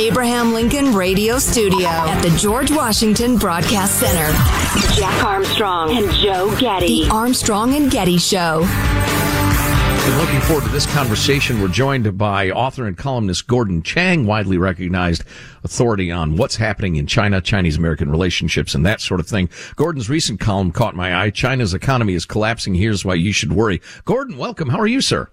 Abraham Lincoln Radio Studio at the George Washington Broadcast Center, Jack Armstrong and Joe Getty. The Armstrong and Getty Show. Been looking forward to this conversation. We're joined by author and columnist Gordon Chang, widely recognized authority on what's happening in China, Chinese American relationships, and that sort of thing. Gordon's recent column caught my eye. China's economy is collapsing. Here's why you should worry. Gordon, welcome. How are you, sir?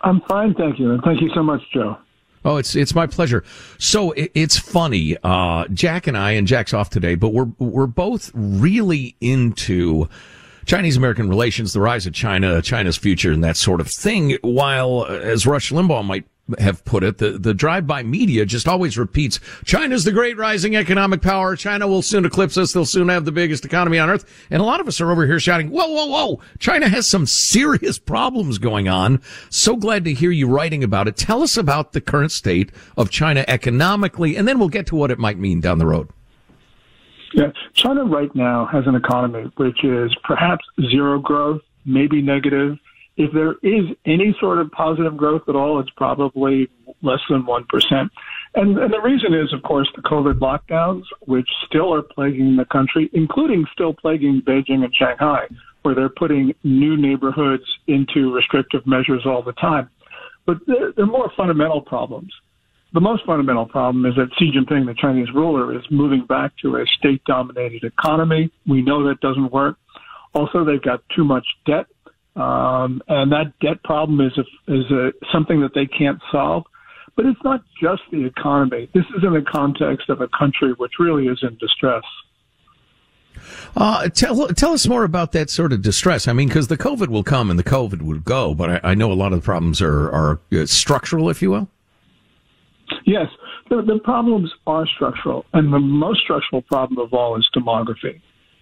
I'm fine, thank you, and thank you so much, Joe. Oh, it's it's my pleasure. So it, it's funny. Uh, Jack and I, and Jack's off today, but we're we're both really into Chinese American relations, the rise of China, China's future, and that sort of thing. While, as Rush Limbaugh might have put it, the, the drive-by media just always repeats, China's the great rising economic power. China will soon eclipse us. They'll soon have the biggest economy on earth. And a lot of us are over here shouting, whoa, whoa, whoa. China has some serious problems going on. So glad to hear you writing about it. Tell us about the current state of China economically, and then we'll get to what it might mean down the road. Yeah, China right now has an economy which is perhaps zero growth, maybe negative. If there is any sort of positive growth at all, it's probably less than 1%. And, and the reason is, of course, the COVID lockdowns, which still are plaguing the country, including still plaguing Beijing and Shanghai, where they're putting new neighborhoods into restrictive measures all the time. But there are more fundamental problems. The most fundamental problem is that Xi Jinping, the Chinese ruler, is moving back to a state dominated economy. We know that doesn't work. Also, they've got too much debt. Um, and that debt problem is a, is a, something that they can't solve. But it's not just the economy. This is in the context of a country which really is in distress. Uh, tell tell us more about that sort of distress. I mean, because the COVID will come and the COVID will go, but I, I know a lot of the problems are are uh, structural, if you will. Yes, the, the problems are structural, and the most structural problem of all is demography.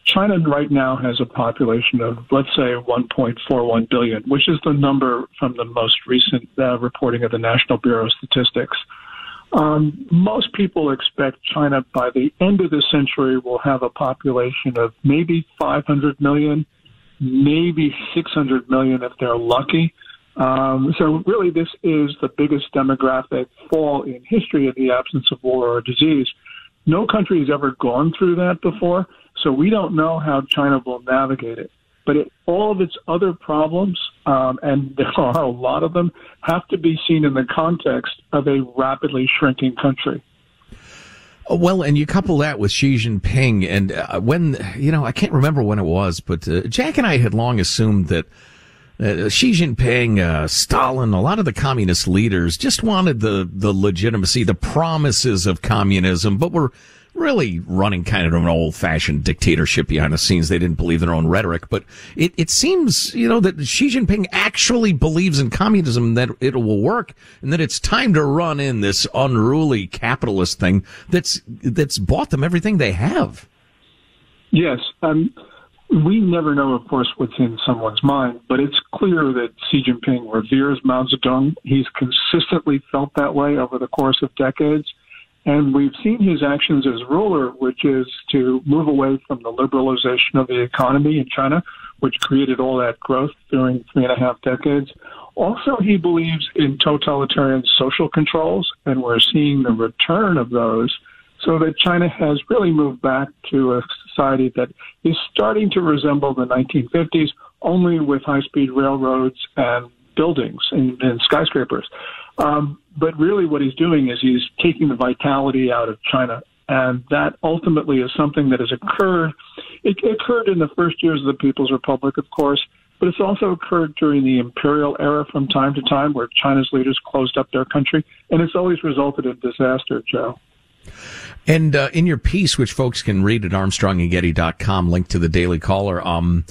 China right now has a population of, let's say, 1.41 billion, which is the number from the most recent uh, reporting of the National Bureau of Statistics. Um, most people expect China by the end of the century will have a population of maybe 500 million, maybe 600 million if they're lucky. Um, so really, this is the biggest demographic fall in history in the absence of war or disease. No country has ever gone through that before, so we don't know how China will navigate it. But it, all of its other problems, um, and there are a lot of them, have to be seen in the context of a rapidly shrinking country. Well, and you couple that with Xi Jinping, and uh, when you know, I can't remember when it was, but uh, Jack and I had long assumed that uh, Xi Jinping, uh, Stalin, a lot of the communist leaders just wanted the the legitimacy, the promises of communism, but were really running kind of an old fashioned dictatorship behind the scenes. They didn't believe their own rhetoric, but it, it seems, you know, that Xi Jinping actually believes in communism, that it will work and that it's time to run in this unruly capitalist thing that's, that's bought them everything they have. Yes. Um, we never know, of course, what's in someone's mind, but it's clear that Xi Jinping reveres Mao Zedong. He's consistently felt that way over the course of decades. And we've seen his actions as ruler, which is to move away from the liberalization of the economy in China, which created all that growth during three and a half decades. Also, he believes in totalitarian social controls, and we're seeing the return of those so that China has really moved back to a society that is starting to resemble the 1950s, only with high speed railroads and buildings and, and skyscrapers. Um, but really, what he's doing is he's taking the vitality out of China. And that ultimately is something that has occurred. It occurred in the first years of the People's Republic, of course, but it's also occurred during the imperial era from time to time where China's leaders closed up their country. And it's always resulted in disaster, Joe. And uh, in your piece, which folks can read at armstrongandgetty.com, link to the Daily Caller, um,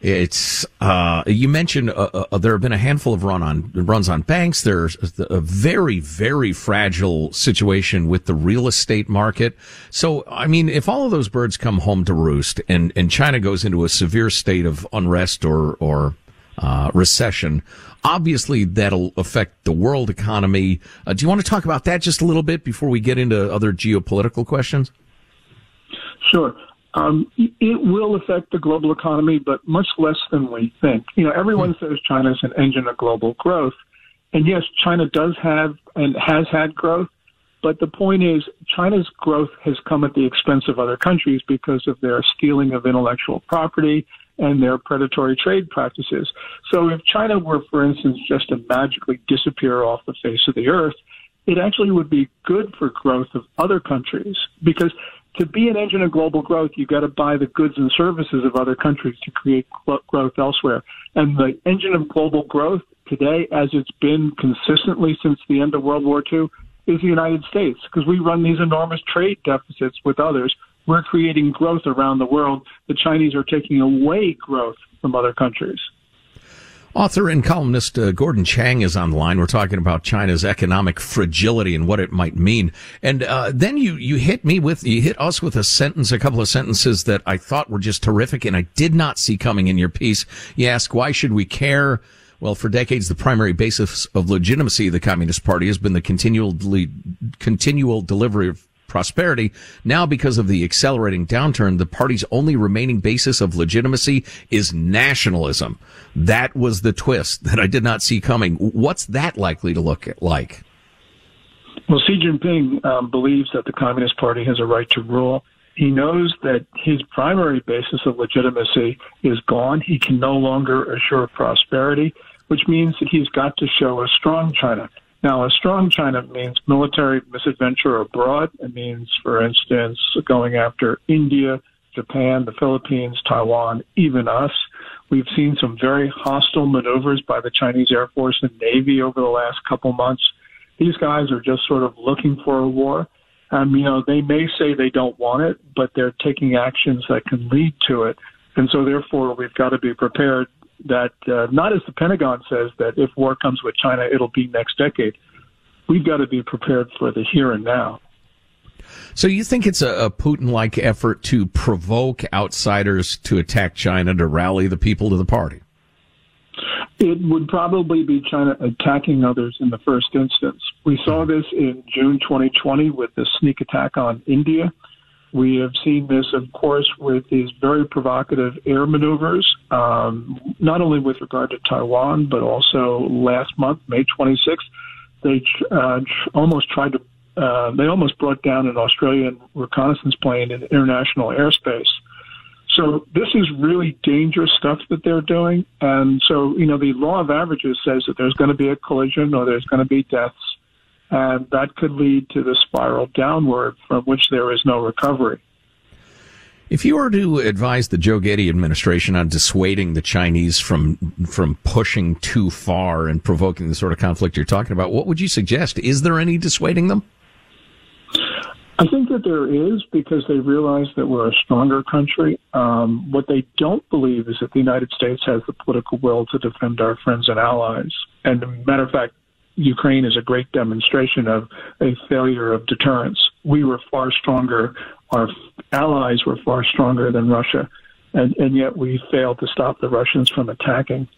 it's uh, you mentioned uh, uh, there have been a handful of run on runs on banks. There's a very very fragile situation with the real estate market. So I mean, if all of those birds come home to roost, and and China goes into a severe state of unrest or or uh, recession, obviously that'll affect the world economy. Uh, do you want to talk about that just a little bit before we get into other geopolitical questions? Sure. Um, it will affect the global economy, but much less than we think. You know, everyone hmm. says China is an engine of global growth. And yes, China does have and has had growth. But the point is, China's growth has come at the expense of other countries because of their stealing of intellectual property and their predatory trade practices. So if China were, for instance, just to magically disappear off the face of the earth, it actually would be good for growth of other countries because to be an engine of global growth, you've got to buy the goods and services of other countries to create growth elsewhere. And the engine of global growth today, as it's been consistently since the end of World War II, is the United States because we run these enormous trade deficits with others. We're creating growth around the world. The Chinese are taking away growth from other countries. Author and columnist uh, Gordon Chang is on the line. We're talking about China's economic fragility and what it might mean. And uh, then you you hit me with you hit us with a sentence, a couple of sentences that I thought were just terrific, and I did not see coming in your piece. You ask why should we care? Well, for decades, the primary basis of legitimacy of the Communist Party has been the continual continual delivery of prosperity. Now, because of the accelerating downturn, the party's only remaining basis of legitimacy is nationalism. That was the twist that I did not see coming. What's that likely to look like? Well, Xi Jinping um, believes that the Communist Party has a right to rule. He knows that his primary basis of legitimacy is gone. He can no longer assure prosperity, which means that he's got to show a strong China. Now, a strong China means military misadventure abroad. It means, for instance, going after India, Japan, the Philippines, Taiwan, even us. We've seen some very hostile maneuvers by the Chinese Air Force and Navy over the last couple months. These guys are just sort of looking for a war. Um, you know, they may say they don't want it, but they're taking actions that can lead to it. And so, therefore, we've got to be prepared that uh, not as the Pentagon says that if war comes with China, it'll be next decade. We've got to be prepared for the here and now. So you think it's a, a Putin-like effort to provoke outsiders to attack China to rally the people to the party? It would probably be China attacking others in the first instance. We saw this in June 2020 with the sneak attack on India. We have seen this, of course, with these very provocative air maneuvers, um, not only with regard to Taiwan, but also last month, May 26th, they uh, almost tried to, uh, they almost brought down an Australian reconnaissance plane in international airspace. So this is really dangerous stuff that they're doing. And so, you know, the law of averages says that there's going to be a collision or there's going to be deaths and that could lead to the spiral downward from which there is no recovery. If you were to advise the Joe Getty administration on dissuading the Chinese from from pushing too far and provoking the sort of conflict you're talking about, what would you suggest? Is there any dissuading them? I think that there is because they realize that we're a stronger country. Um, what they don't believe is that the United States has the political will to defend our friends and allies. And matter of fact, Ukraine is a great demonstration of a failure of deterrence. We were far stronger. Our allies were far stronger than Russia, and, and yet we failed to stop the Russians from attacking.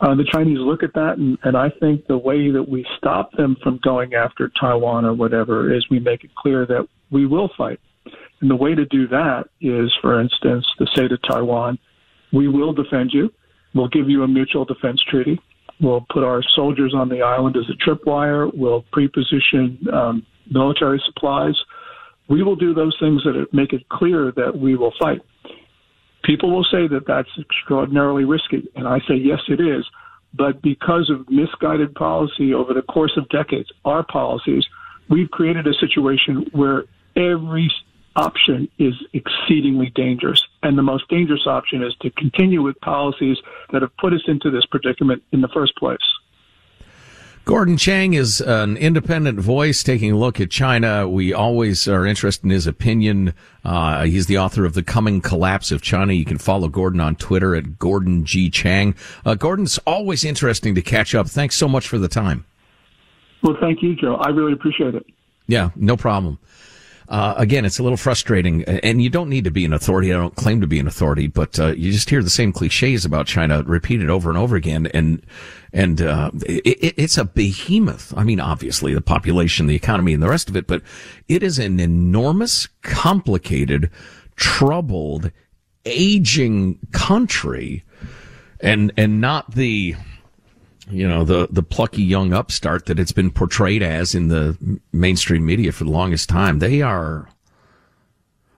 Uh, the Chinese look at that, and, and I think the way that we stop them from going after Taiwan or whatever is we make it clear that we will fight. And the way to do that is, for instance, to say to Taiwan, we will defend you. We'll give you a mutual defense treaty. We'll put our soldiers on the island as a tripwire. We'll pre-position um, military supplies. We will do those things that make it clear that we will fight. People will say that that's extraordinarily risky, and I say yes, it is. But because of misguided policy over the course of decades, our policies, we've created a situation where every option is exceedingly dangerous. And the most dangerous option is to continue with policies that have put us into this predicament in the first place. Gordon Chang is an independent voice taking a look at China. We always are interested in his opinion. Uh, he's the author of The Coming Collapse of China. You can follow Gordon on Twitter at Gordon G. Chang. Uh, Gordon's always interesting to catch up. Thanks so much for the time. Well, thank you, Joe. I really appreciate it. Yeah, no problem. Uh, again, it's a little frustrating, and you don't need to be an authority. I don't claim to be an authority, but uh, you just hear the same cliches about China repeated over and over again, and and uh, it, it's a behemoth. I mean, obviously the population, the economy, and the rest of it, but it is an enormous, complicated, troubled, aging country, and and not the you know the the plucky young upstart that it's been portrayed as in the mainstream media for the longest time. They are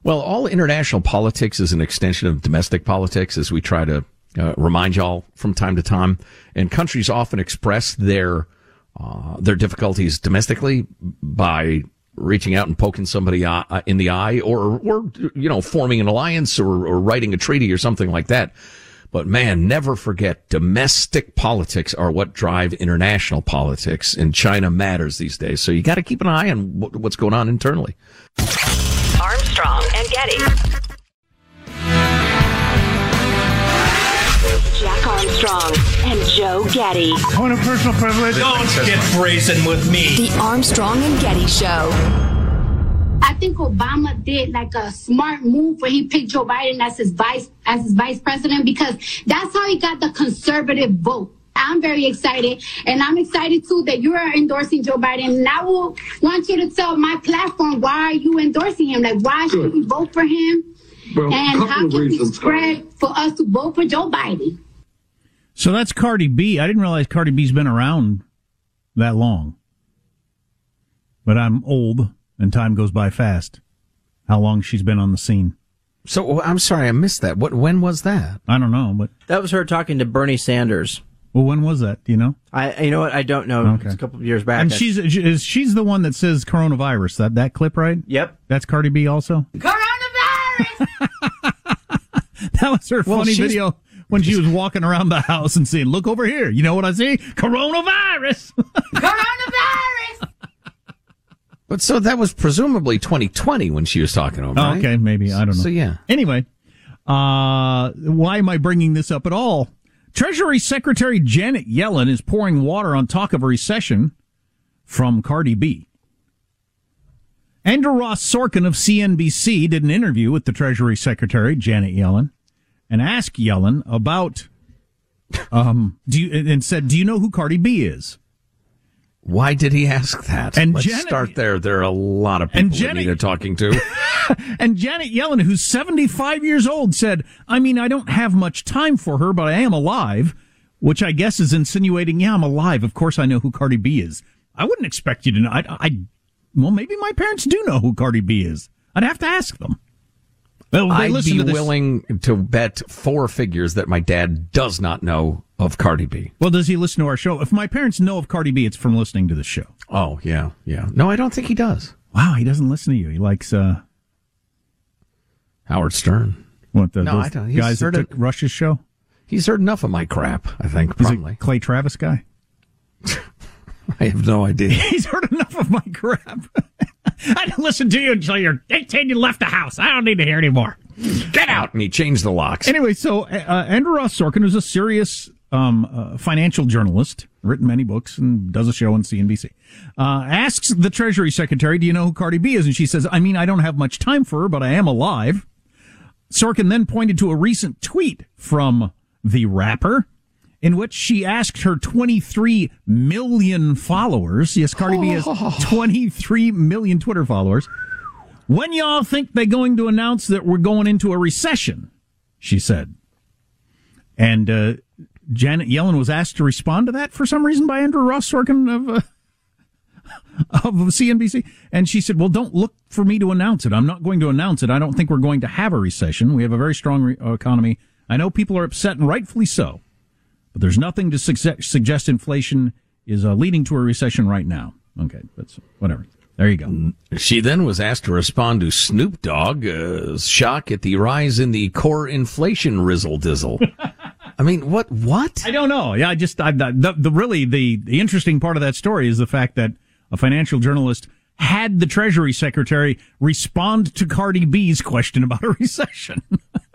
well, all international politics is an extension of domestic politics, as we try to uh, remind y'all from time to time. And countries often express their uh, their difficulties domestically by reaching out and poking somebody uh, in the eye, or or you know forming an alliance or, or writing a treaty or something like that. But man, never forget domestic politics are what drive international politics and China matters these days. So you got to keep an eye on what's going on internally. Armstrong and Getty. Jack Armstrong and Joe Getty. Point of personal privilege. Don't get brazen with me. The Armstrong and Getty Show. I think Obama did like a smart move where he picked Joe Biden as his vice as his vice president because that's how he got the conservative vote. I'm very excited, and I'm excited too that you are endorsing Joe Biden. And I will want you to tell my platform why are you endorsing him? Like why should we vote for him? Well, and how can we spread for us to vote for Joe Biden? So that's Cardi B. I didn't realize Cardi B's been around that long. But I'm old and time goes by fast. How long she's been on the scene? So oh, I'm sorry, I missed that. What? When was that? I don't know, but that was her talking to Bernie Sanders. Well, when was that? Do you know? I, you know what? I don't know. Okay. It's a couple of years back. And she's she's the one that says coronavirus. That that clip, right? Yep. That's Cardi B also. Coronavirus. that was her well, funny video when she was walking around the house and saying, "Look over here. You know what I see? Coronavirus." Coronavirus. But so that was presumably 2020 when she was talking to him. Right? Oh, okay, maybe I don't know. So yeah. Anyway, uh, why am I bringing this up at all? Treasury Secretary Janet Yellen is pouring water on talk of a recession from Cardi B. Andrew Ross Sorkin of CNBC did an interview with the Treasury Secretary Janet Yellen and asked Yellen about um do you and said, "Do you know who Cardi B is?" Why did he ask that? And Let's Janet, start there. There are a lot of people Janet, that they're talking to. and Janet Yellen, who's 75 years old, said, I mean, I don't have much time for her, but I am alive, which I guess is insinuating, yeah, I'm alive. Of course I know who Cardi B is. I wouldn't expect you to know. I, I well, maybe my parents do know who Cardi B is. I'd have to ask them. Well, I'd be willing to bet four figures that my dad does not know of Cardi B. Well, does he listen to our show? If my parents know of Cardi B, it's from listening to the show. Oh yeah, yeah. No, I don't think he does. Wow, he doesn't listen to you. He likes uh, Howard Stern. What the No, I don't. He's guys that sort of- Rush's show? He's heard enough of my crap. I think He's probably. Clay Travis guy. I have no idea. He's heard enough of my crap. I didn't listen to you until you're 18. You left the house. I don't need to hear anymore. Get out! And he changed the locks. Anyway, so uh, Andrew Ross Sorkin, was a serious um, uh, financial journalist, written many books and does a show on CNBC, uh, asks the Treasury Secretary, "Do you know who Cardi B is?" And she says, "I mean, I don't have much time for her, but I am alive." Sorkin then pointed to a recent tweet from the rapper. In which she asked her 23 million followers. Yes, Cardi B has 23 million Twitter followers. When y'all think they're going to announce that we're going into a recession? She said. And uh, Janet Yellen was asked to respond to that for some reason by Andrew Ross Sorkin of uh, of CNBC, and she said, "Well, don't look for me to announce it. I'm not going to announce it. I don't think we're going to have a recession. We have a very strong re- uh, economy. I know people are upset, and rightfully so, but there's nothing to suggest, suggest inflation is uh, leading to a recession right now. Okay, that's whatever. There you go. She then was asked to respond to Snoop Dogg's shock at the rise in the core inflation rizzle dizzle. I mean, what? What? I don't know. Yeah, I just I, the, the really the the interesting part of that story is the fact that a financial journalist had the Treasury Secretary respond to Cardi B's question about a recession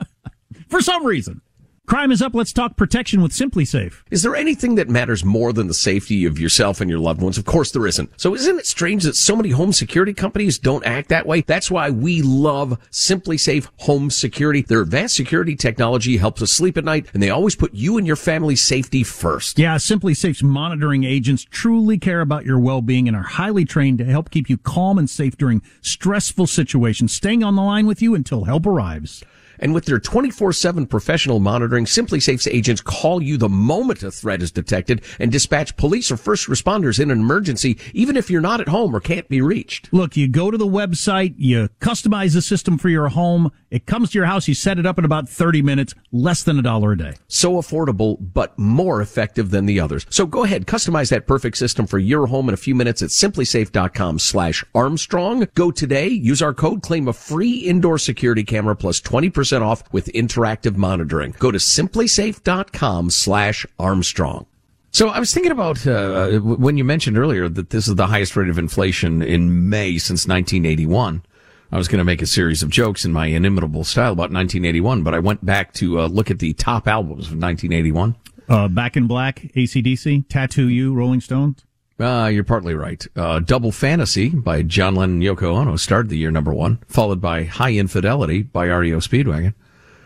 for some reason. Crime is up. Let's talk protection with SimpliSafe. Is there anything that matters more than the safety of yourself and your loved ones? Of course there isn't. So isn't it strange that so many home security companies don't act that way? That's why we love SimpliSafe Home Security. Their advanced security technology helps us sleep at night and they always put you and your family's safety first. Yeah, SimpliSafe's monitoring agents truly care about your well-being and are highly trained to help keep you calm and safe during stressful situations, staying on the line with you until help arrives. And with their 24-7 professional monitoring, SimpliSafe's agents call you the moment a threat is detected and dispatch police or first responders in an emergency, even if you're not at home or can't be reached. Look, you go to the website, you customize the system for your home, it comes to your house, you set it up in about 30 minutes, less than a dollar a day. So affordable, but more effective than the others. So go ahead, customize that perfect system for your home in a few minutes at simplisafe.com slash Armstrong. Go today, use our code, claim a free indoor security camera plus 20% off with interactive monitoring. Go to simplisafe.com slash Armstrong. So I was thinking about uh, when you mentioned earlier that this is the highest rate of inflation in May since 1981. I was going to make a series of jokes in my inimitable style about 1981, but I went back to uh, look at the top albums of 1981. Uh, Back in Black, ACDC, Tattoo You, Rolling Stones. Uh, you're partly right. Uh, Double Fantasy by John Lennon and Yoko Ono started the year number one, followed by Hi Infidelity by REO Speedwagon,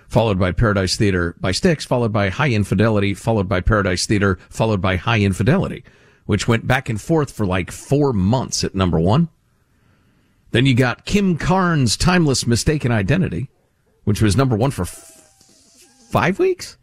followed by Paradise Theater by Styx, followed by Hi Infidelity, followed by Paradise Theater, followed by Hi Infidelity, which went back and forth for like four months at number one. Then you got Kim Carnes' Timeless Mistaken Identity, which was number one for f- five weeks.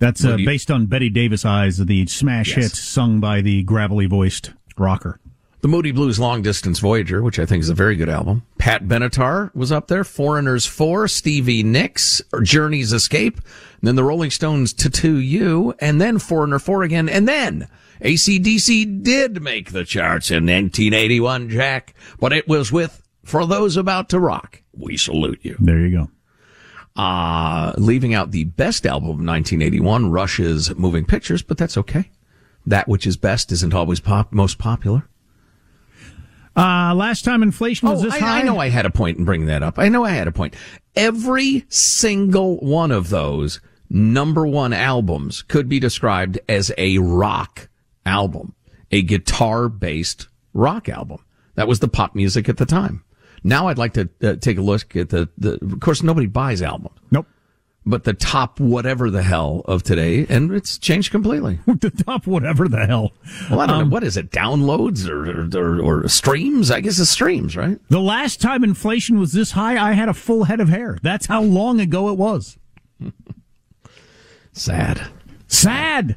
That's uh, based on Bette Davis Eyes, the smash Yes. hit sung by the gravelly voiced rocker. The Moody Blues Long Distance Voyager, which I think is a very good album. Pat Benatar was up there. Foreigners 4, Stevie Nicks, Journey's Escape, and then the Rolling Stones Tattoo You, and then Foreigner 4 again, and then ACDC did make the charts in 1981, Jack, but it was with For Those About to Rock. We salute you. There you go. Uh, leaving out the best album of 1981, Rush's Moving Pictures, but that's okay. That which is best isn't always pop, most popular. Uh, last time inflation was Oh, this I, high. I know I had a point in bringing that up. I know I had a point. Every single one of those number one albums could be described as a rock album, a guitar based rock album. That was the pop music at the time. Now I'd like to uh, take a look at the, the, of course, nobody buys albums. Nope. But the top whatever the hell of today, and it's changed completely. the top whatever the hell. Well, I don't Um, know. What is it? Downloads or, or, or, or streams? I guess it's streams, right? The last time inflation was this high, I had a full head of hair. That's how long ago it was. Sad. Sad.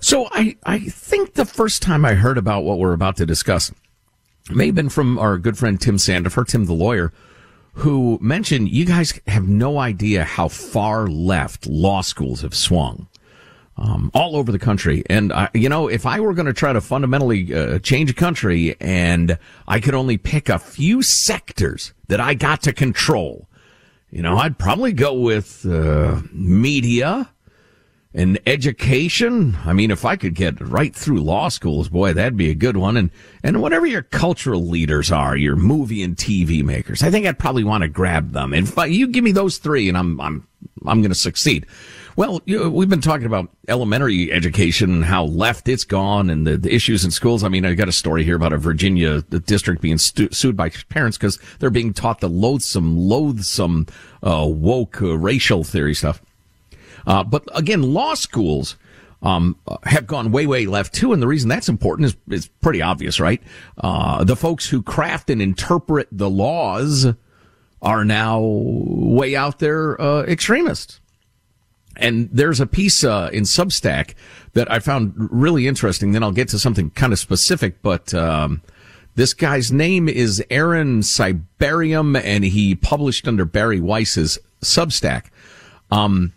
So I, I think the first time I heard about what we're about to discuss may have been from our good friend Tim Sandefur, Tim the lawyer, who mentioned you guys have no idea how far left law schools have swung. Um, all over the country. And, you know, if I were going to try to fundamentally uh, change a country and I could only pick a few sectors that I got to control, you know, I'd probably go with uh, media and education. I mean, if I could get right through law schools, boy, that'd be a good one. And, and whatever your cultural leaders are, your movie and TV makers, I think I'd probably want to grab them. And if I, you give me those three and I'm, I'm, I'm going to succeed. Well, you know, we've been talking about elementary education and how left it's gone and the, the, issues in schools. I mean, I got a story here about a Virginia district being stu- sued by parents because they're being taught the loathsome, loathsome, uh, woke uh, racial theory stuff. Uh, but again, law schools um, have gone way, way left too. And the reason that's important is, is pretty obvious, right? Uh, the folks who craft and interpret the laws are now way out there uh, extremists. And there's a piece uh, in Substack that I found really interesting. Then I'll get to something kind of specific, but um, this guy's name is Aaron Sibarium, and he published under Bari Weiss's Substack. Um,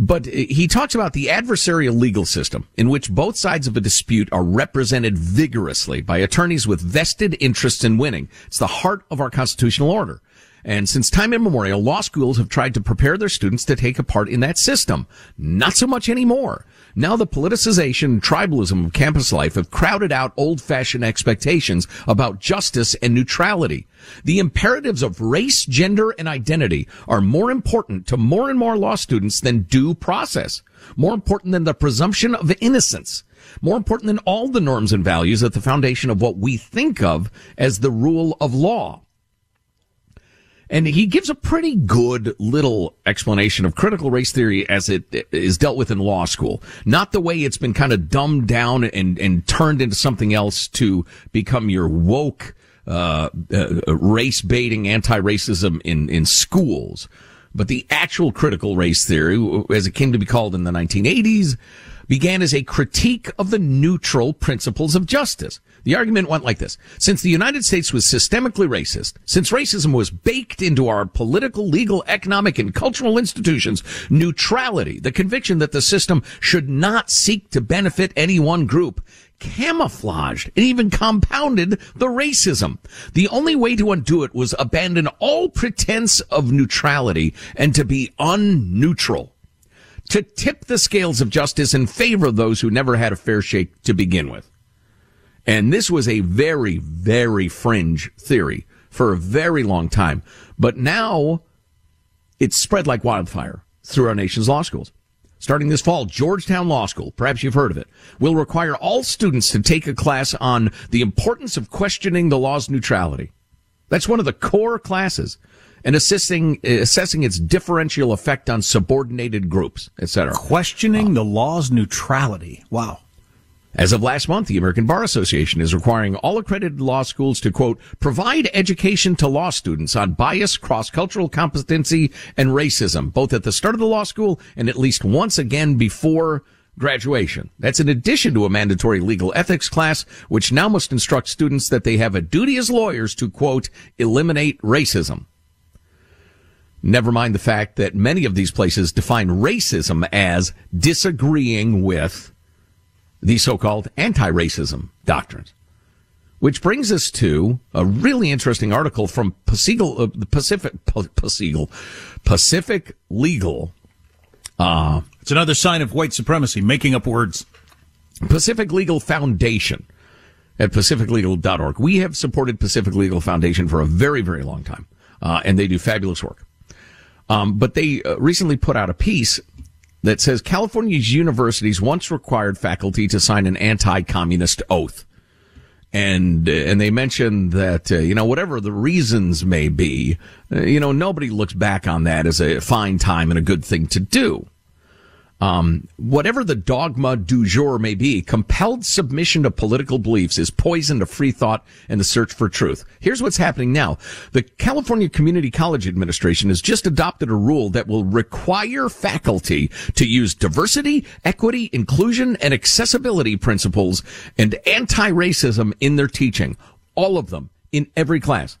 but he talks about the adversarial legal system in which both sides of a dispute are represented vigorously by attorneys with vested interests in winning. It's the heart of our constitutional order. And since time immemorial, law schools have tried to prepare their students to take a part in that system. Not so much anymore. Now the politicization and tribalism of campus life have crowded out old-fashioned expectations about justice and neutrality. The imperatives of race, gender, and identity are more important to more and more law students than due process. More important than the presumption of innocence. More important than all the norms and values at the foundation of what we think of as the rule of law. And he gives a pretty good little explanation of critical race theory as it is dealt with in law school. Not the way it's been kind of dumbed down and, and turned into something else to become your woke, uh, uh, race baiting anti-racism in, in schools. But the actual critical race theory, as it came to be called in the 1980s, began as a critique of the neutral principles of justice. The argument went like this. Since the United States was systemically racist, since racism was baked into our political, legal, economic, and cultural institutions, neutrality, the conviction that the system should not seek to benefit any one group, camouflaged and even compounded the racism. The only way to undo it was abandon all pretense of neutrality and to be unneutral. To tip the scales of justice in favor of those who never had a fair shake to begin with. And this was a very, very fringe theory for a very long time. But now it's spread like wildfire through our nation's law schools. Starting this fall, Georgetown Law School, perhaps you've heard of it, will require all students to take a class on the importance of questioning the law's neutrality. That's one of the core classes and assessing, assessing its differential effect on subordinated groups, etc. Questioning uh, the law's neutrality. Wow. As of last month, the American Bar Association is requiring all accredited law schools to quote, provide education to law students on bias, cross-cultural competency, and racism, both at the start of the law school and at least once again before graduation. That's in addition to a mandatory legal ethics class, which now must instruct students that they have a duty as lawyers to quote, eliminate racism. Never mind the fact that many of these places define racism as disagreeing with the so-called anti-racism doctrines. Which brings us to a really interesting article from Pacific, uh, Pacific, Pacific, Pacific Legal. Uh, it's another sign of white supremacy, making up words. Pacific Legal Foundation at pacificlegal.org. We have supported Pacific Legal Foundation for a very, very long time, uh, and they do fabulous work. Um, but they uh, recently put out a piece that says California's universities once required faculty to sign an anti-communist oath. And, uh, and they mentioned that, uh, you know, whatever the reasons may be, uh, you know, nobody looks back on that as a fine time and a good thing to do. Um, whatever the dogma du jour may be, compelled submission to political beliefs is poison to free thought and the search for truth. Here's what's happening now. The California Community College Administration has just adopted a rule that will require faculty to use diversity, equity, inclusion, and accessibility principles and anti-racism in their teaching. All of them in every class.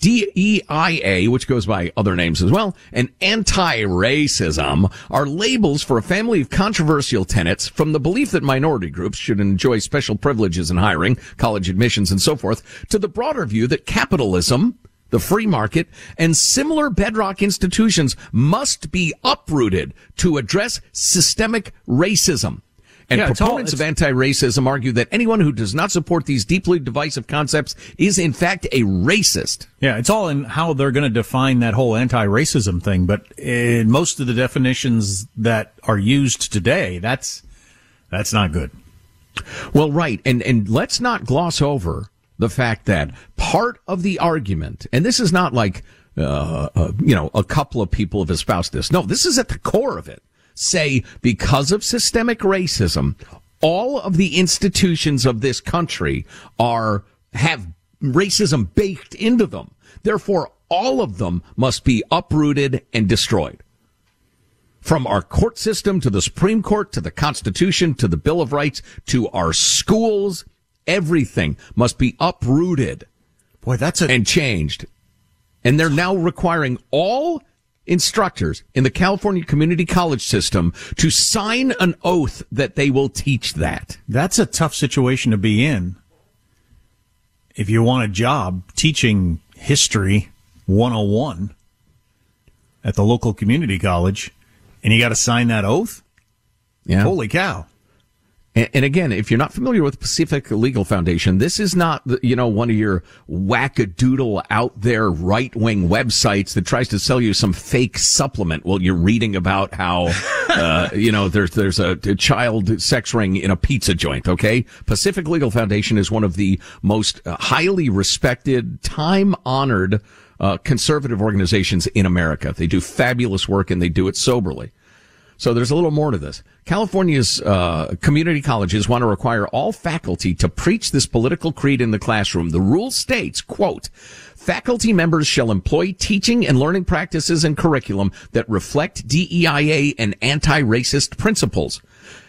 DEIA, which goes by other names as well, and anti-racism are labels for a family of controversial tenets from the belief that minority groups should enjoy special privileges in hiring, college admissions, and so forth, to the broader view that capitalism, the free market, and similar bedrock institutions must be uprooted to address systemic racism. And yeah, proponents of anti-racism argue that anyone who does not support these deeply divisive concepts is in fact a racist. Yeah, it's all in how they're going to define that whole anti-racism thing. But in most of the definitions that are used today, that's that's not good. Well, right, and and let's not gloss over the fact that part of the argument, and this is not like uh, uh, you know a couple of people have espoused this. No, this is at the core of it say because of systemic racism, all of the institutions of this country are, have racism baked into them. Therefore, all of them must be uprooted and destroyed. From our court system to the Supreme Court to the Constitution to the Bill of Rights to our schools, everything must be uprooted. Boy, that's a- and changed. And they're now requiring all instructors in the California community college system to sign an oath that they will teach that. That's a tough situation to be in. If you want a job teaching history 101 at the local community college and you got to sign that oath? Yeah. Holy cow. And, again, if you're not familiar with Pacific Legal Foundation, this is not, you know, one of your wackadoodle out there right wing websites that tries to sell you some fake supplement while you're reading about how, uh, you know, there's, there's a, a, child sex ring in a pizza joint. Okay. Pacific Legal Foundation is one of the most uh, highly respected, time honored, uh, conservative organizations in America. They do fabulous work and they do it soberly. So there's a little more to this. California's uh, community colleges want to require all faculty to preach this political creed in the classroom. The rule states, quote, faculty members shall employ teaching and learning practices and curriculum that reflect DEIA and anti-racist principles.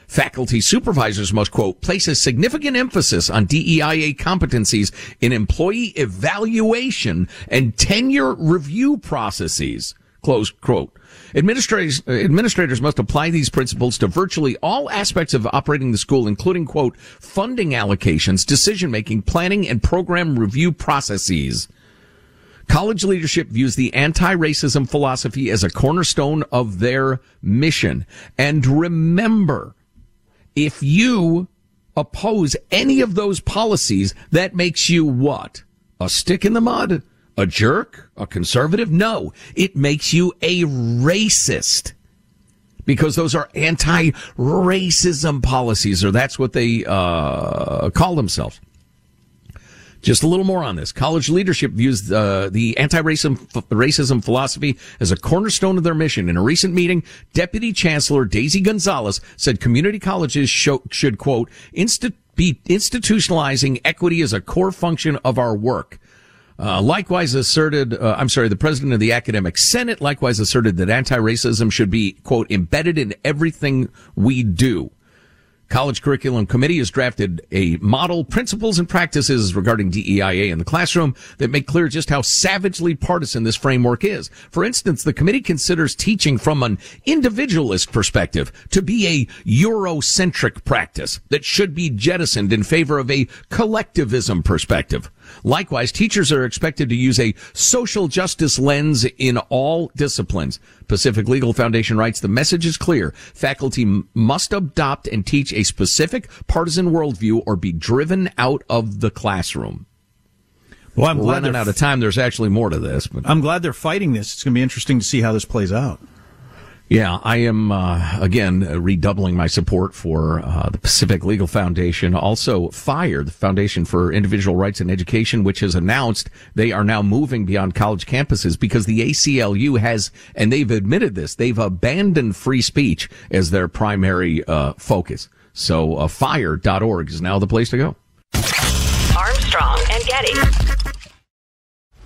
Faculty supervisors must, quote, place a significant emphasis on DEIA competencies in employee evaluation and tenure review processes, close quote. Administrators, uh, administrators must apply these principles to virtually all aspects of operating the school, including, quote, funding allocations, decision making, planning, and program review processes. College leadership views the anti-racism philosophy as a cornerstone of their mission. And remember, if you oppose any of those policies, that makes you what? A stick in the mud? A jerk? A conservative? No. It makes you a racist. Because those are anti-racism policies, or that's what they uh, call themselves. Just a little more on this. College leadership views uh, the anti-racism racism philosophy as a cornerstone of their mission. In a recent meeting, Deputy Chancellor Daisy Gonzalez said community colleges show, should, quote, be institutionalizing equity as a core function of our work. Uh, likewise asserted, uh, I'm sorry, the president of the academic senate likewise asserted that anti-racism should be, quote, embedded in everything we do. College Curriculum Committee has drafted a model principles and practices regarding DEIA in the classroom that make clear just how savagely partisan this framework is. For instance, the committee considers teaching from an individualist perspective to be a Eurocentric practice that should be jettisoned in favor of a collectivism perspective. Likewise, teachers are expected to use a social justice lens in all disciplines. Pacific Legal Foundation writes the message is clear. Faculty must adopt and teach a specific partisan worldview or be driven out of the classroom. Well, I'm We're glad running they're out of time. There's actually more to this, but I'm glad they're fighting this. It's going to be interesting to see how this plays out. Yeah, I am uh, again uh, redoubling my support for uh, the Pacific Legal Foundation. Also, FIRE, the Foundation for Individual Rights and Education, which has announced they are now moving beyond college campuses because the ACLU has, and they've admitted this, they've abandoned free speech as their primary uh, focus. So, uh, FIRE.org is now the place to go. Armstrong and Getty.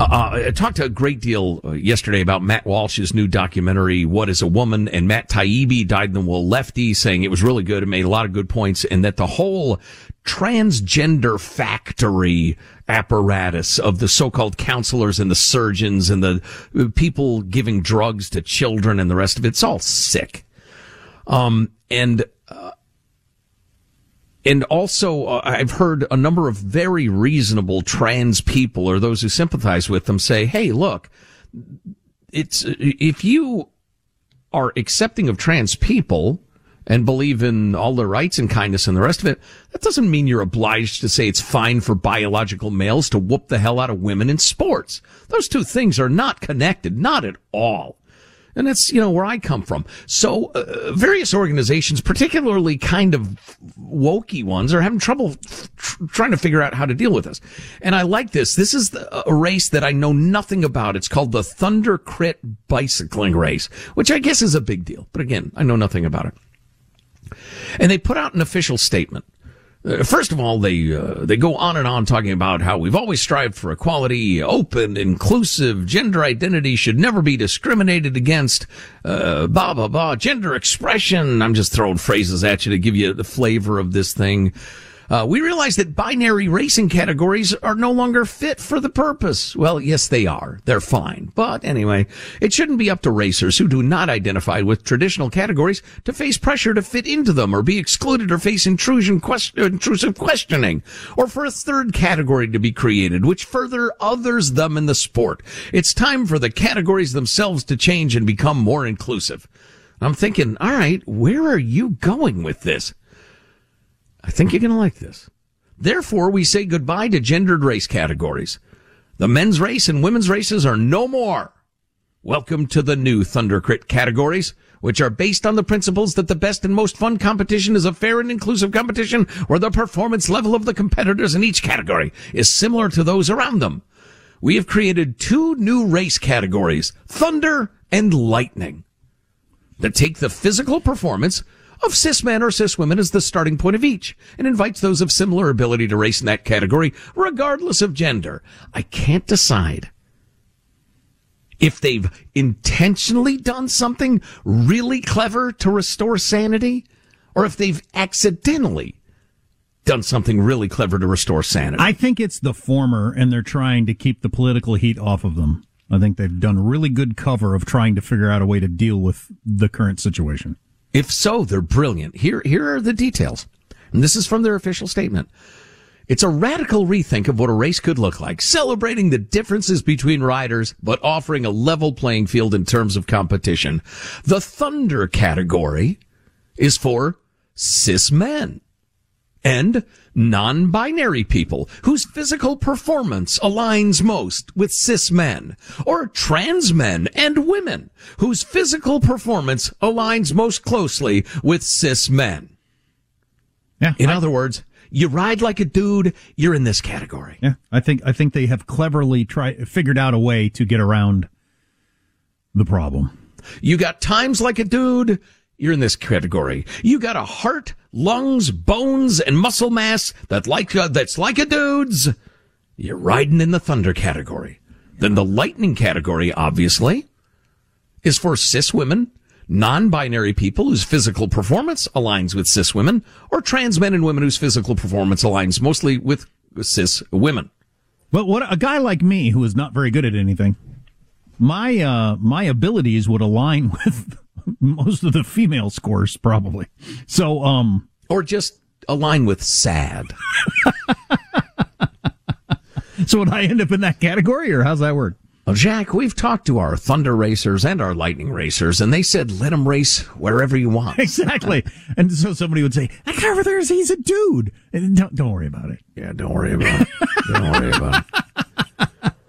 Uh, uh, I talked a great deal uh, yesterday about Matt Walsh's new documentary, What is a Woman? And Matt Taibbi, died in the wool lefty, saying it was really good and made a lot of good points and that the whole transgender factory apparatus of the so-called counselors and the surgeons and the uh, people giving drugs to children and the rest of it, it's all sick. Um, and, uh, and also, uh, I've heard a number of very reasonable trans people or those who sympathize with them say, Hey, look, it's, if you are accepting of trans people and believe in all their rights and kindness and the rest of it, that doesn't mean you're obliged to say it's fine for biological males to whoop the hell out of women in sports. Those two things are not connected, not at all. And that's, you know, where I come from. So, uh, various organizations, particularly kind of wokey ones, are having trouble tr- trying to figure out how to deal with this. And I like this. This is the, a race that I know nothing about. It's called the Thundercrit Bicycling Race, which I guess is a big deal. But again, I know nothing about it. And they put out an official statement. Uh, first of all, they uh, they go on and on talking about how we've always strived for equality, open, inclusive, gender identity should never be discriminated against, uh, blah blah blah, gender expression. I'm just throwing phrases at you to give you the flavor of this thing. Uh, we realize that binary racing categories are no longer fit for the purpose. Well, yes, they are. They're fine. But anyway, it shouldn't be up to racers who do not identify with traditional categories to face pressure to fit into them or be excluded or face intrusion, quest- intrusive questioning or for a third category to be created, which further others them in the sport. It's time for the categories themselves to change and become more inclusive. I'm thinking, all right, where are you going with this? I think you're going to like this. Therefore, we say goodbye to gendered race categories. The men's race and women's races are no more. Welcome to the new Thundercrit categories, which are based on the principles that the best and most fun competition is a fair and inclusive competition where the performance level of the competitors in each category is similar to those around them. We have created two new race categories, Thunder and Lightning, that take the physical performance of cis men or cis women as the starting point of each and invites those of similar ability to race in that category, regardless of gender. I can't decide if they've intentionally done something really clever to restore sanity or if they've accidentally done something really clever to restore sanity. I think it's the former, and they're trying to keep the political heat off of them. I think they've done really good cover of trying to figure out a way to deal with the current situation. If so, they're brilliant. Here, here are the details. And this is from their official statement. It's a radical rethink of what a race could look like, celebrating the differences between riders, but offering a level playing field in terms of competition. The Thunder category is for cis men and non-binary people whose physical performance aligns most with cis men or trans men and women whose physical performance aligns most closely with cis men. Yeah. In I, other words, you ride like a dude, you're in this category. Yeah. I think I think they have cleverly tried figured out a way to get around the problem. You got times like a dude, you're in this category. You got a heart, lungs, bones, and muscle mass that like a, that's like a dude's. You're riding in the thunder category. Then the lightning category, obviously, is for cis women, non-binary people whose physical performance aligns with cis women, or trans men and women whose physical performance aligns mostly with cis women. But what a guy like me who is not very good at anything, my uh, my abilities would align with most of the female scores probably. So, um, or just align with sad. so would I end up in that category or how's that work? Well, Jack, we've talked to our Thunder racers and our Lightning racers, and they said let them race wherever you want. Exactly. and so somebody would say, "That guy over there is he's a dude." And don't don't worry about it. Yeah, don't worry about it. Don't worry about it.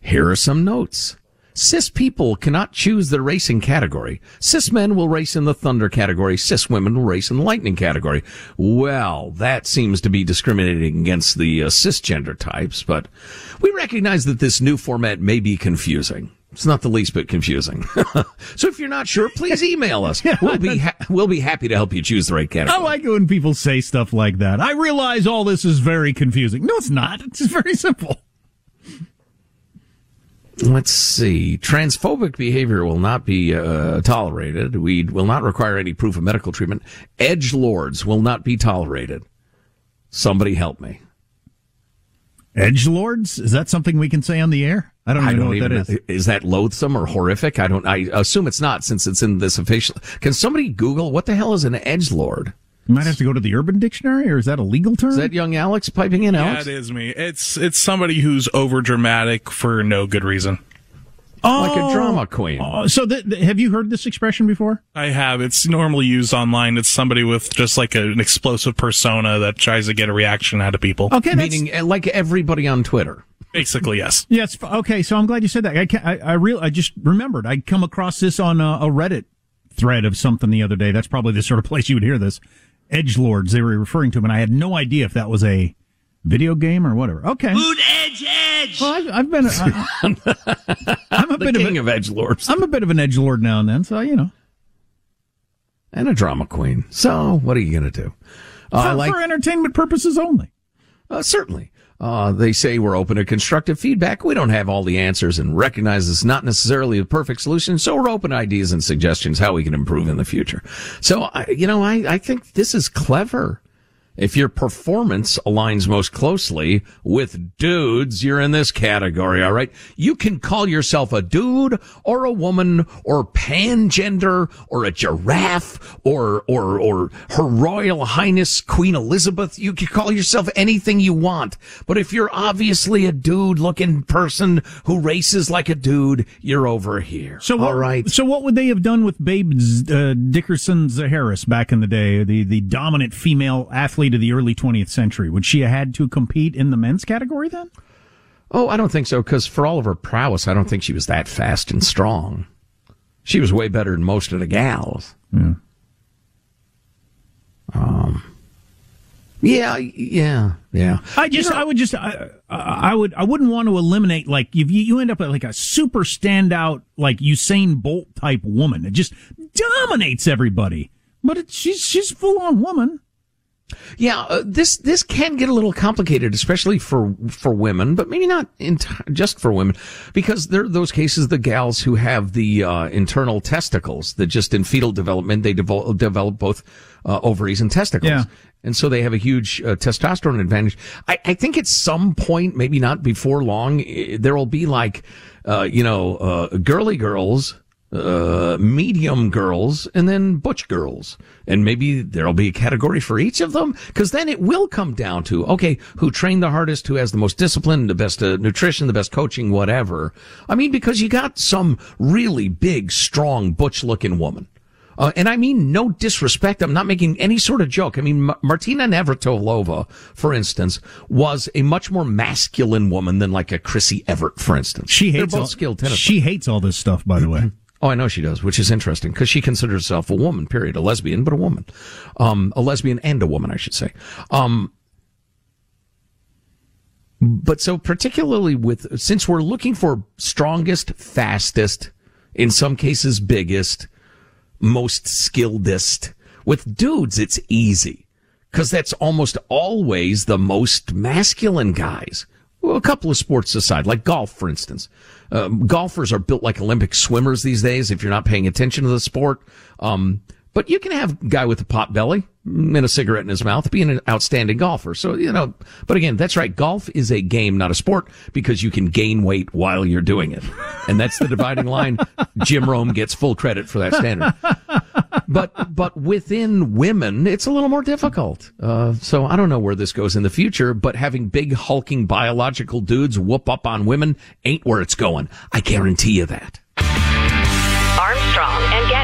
Here are some notes. Cis people cannot choose their racing category. Cis men will race in the thunder category. Cis women will race in the lightning category. Well, that seems to be discriminating against the uh, cisgender types, but we recognize that this new format may be confusing. It's not the least bit confusing. so if you're not sure, please email us. We'll be ha- we'll be happy to help you choose the right category. I like it when people say stuff like that. I realize all this is very confusing. No, it's not. It's very simple. Let's see. Transphobic behavior will not be uh, tolerated. We will not require any proof of medical treatment. Edge lords will not be tolerated. Somebody help me. Edge lords? Is that something we can say on the air? I don't even know what even that is. Is that loathsome or horrific? I don't. I assume it's not, since it's in this official. Can somebody Google what the hell is an edge lord? You might have to go to the Urban Dictionary, or is that a legal term? Is that young Alex piping in? Yeah, Alex, it is me. It's it's somebody who's over dramatic for no good reason. like a drama queen. Oh, so th- th- have you heard this expression before? I have. It's normally used online. It's somebody with just like a, an explosive persona that tries to get a reaction out of people. Okay, that's- meaning uh, like everybody on Twitter. Basically, yes. Yes. Okay. So I'm glad you said that. I, I, I real, I just remembered. I come across this on a, a Reddit thread of something the other day. That's probably the sort of place you would hear this. Edge lords. They were referring to and I had no idea if that was a video game or whatever. Okay. Edge edge. Well, I've, I've been. I, I'm a bit king of, of edge lords I'm a bit of an edge lord now and then, so you know. and a drama queen. So what are you going to do? Uh, For, like for entertainment purposes only. Uh, certainly. Uh, they say we're open to constructive feedback. We don't have all the answers and recognize it's not necessarily the perfect solution. So we're open to ideas and suggestions how we can improve in the future. So, I, you know, I, I think this is clever. If your performance aligns most closely with dudes, you're in this category, all right? You can call yourself a dude or a woman or pangender or a giraffe or, or, or Her Royal Highness Queen Elizabeth. You can call yourself anything you want. But if you're obviously a dude looking person who races like a dude, you're over here. So what, all right. So what would they have done with Babe uh, Didrikson Zaharias back in the day, the the dominant female athlete of the early 20th century? Would she have had to compete in the men's category then? Oh, I don't think so, because for all of her prowess, I don't think she was that fast and strong. She was way better than most of the gals. Yeah. Um. Yeah, yeah, yeah. I just, I would just, I, I would, I wouldn't want to eliminate like if you, you end up with like a super standout like Usain Bolt type woman. It just dominates everybody. But it, she's she's full on woman. Yeah, uh, this this can get a little complicated, especially for for women, but maybe not enti- just for women, because there are those cases the gals who have the uh, internal testicles that just in fetal development they devol- develop both uh, ovaries and testicles, Yeah. and so they have a huge uh, testosterone advantage. I, I think at some point, maybe not before long, there will be like, uh, you know, uh, girly girls uh, medium girls and then butch girls. And maybe there'll be a category for each of them. Cause then it will come down to, okay, who trained the hardest, who has the most discipline, the best uh, nutrition, the best coaching, whatever. I mean, because you got some really big, strong, butch looking woman. Uh, and I mean no disrespect. I'm not making any sort of joke. I mean, M- Martina Navratilova, for instance, was a much more masculine woman than like a Chrissie Evert, for instance. She hates both all, skilled tennis She hates all this stuff, by the way. Oh, I know she does, which is interesting because she considers herself a woman, period. A lesbian, but a woman. Um, a lesbian and a woman, I should say. Um, but so particularly with, since we're looking for strongest, fastest, in some cases biggest, most skilledest, with dudes, it's easy. Cause that's almost always the most masculine guys. Well, a couple of sports aside, like golf, for instance. Um, golfers are built like Olympic swimmers these days if you're not paying attention to the sport. Um, but you can have a guy with a pot belly and a cigarette in his mouth being an outstanding golfer. So, you know, but again, that's right. Golf is a game, not a sport because you can gain weight while you're doing it. And that's the dividing line. Jim Rome gets full credit for that standard. but but within women, it's a little more difficult. Uh, so I don't know where this goes in the future. But having big hulking biological dudes whoop up on women ain't where it's going. I guarantee you that. Armstrong and Getty.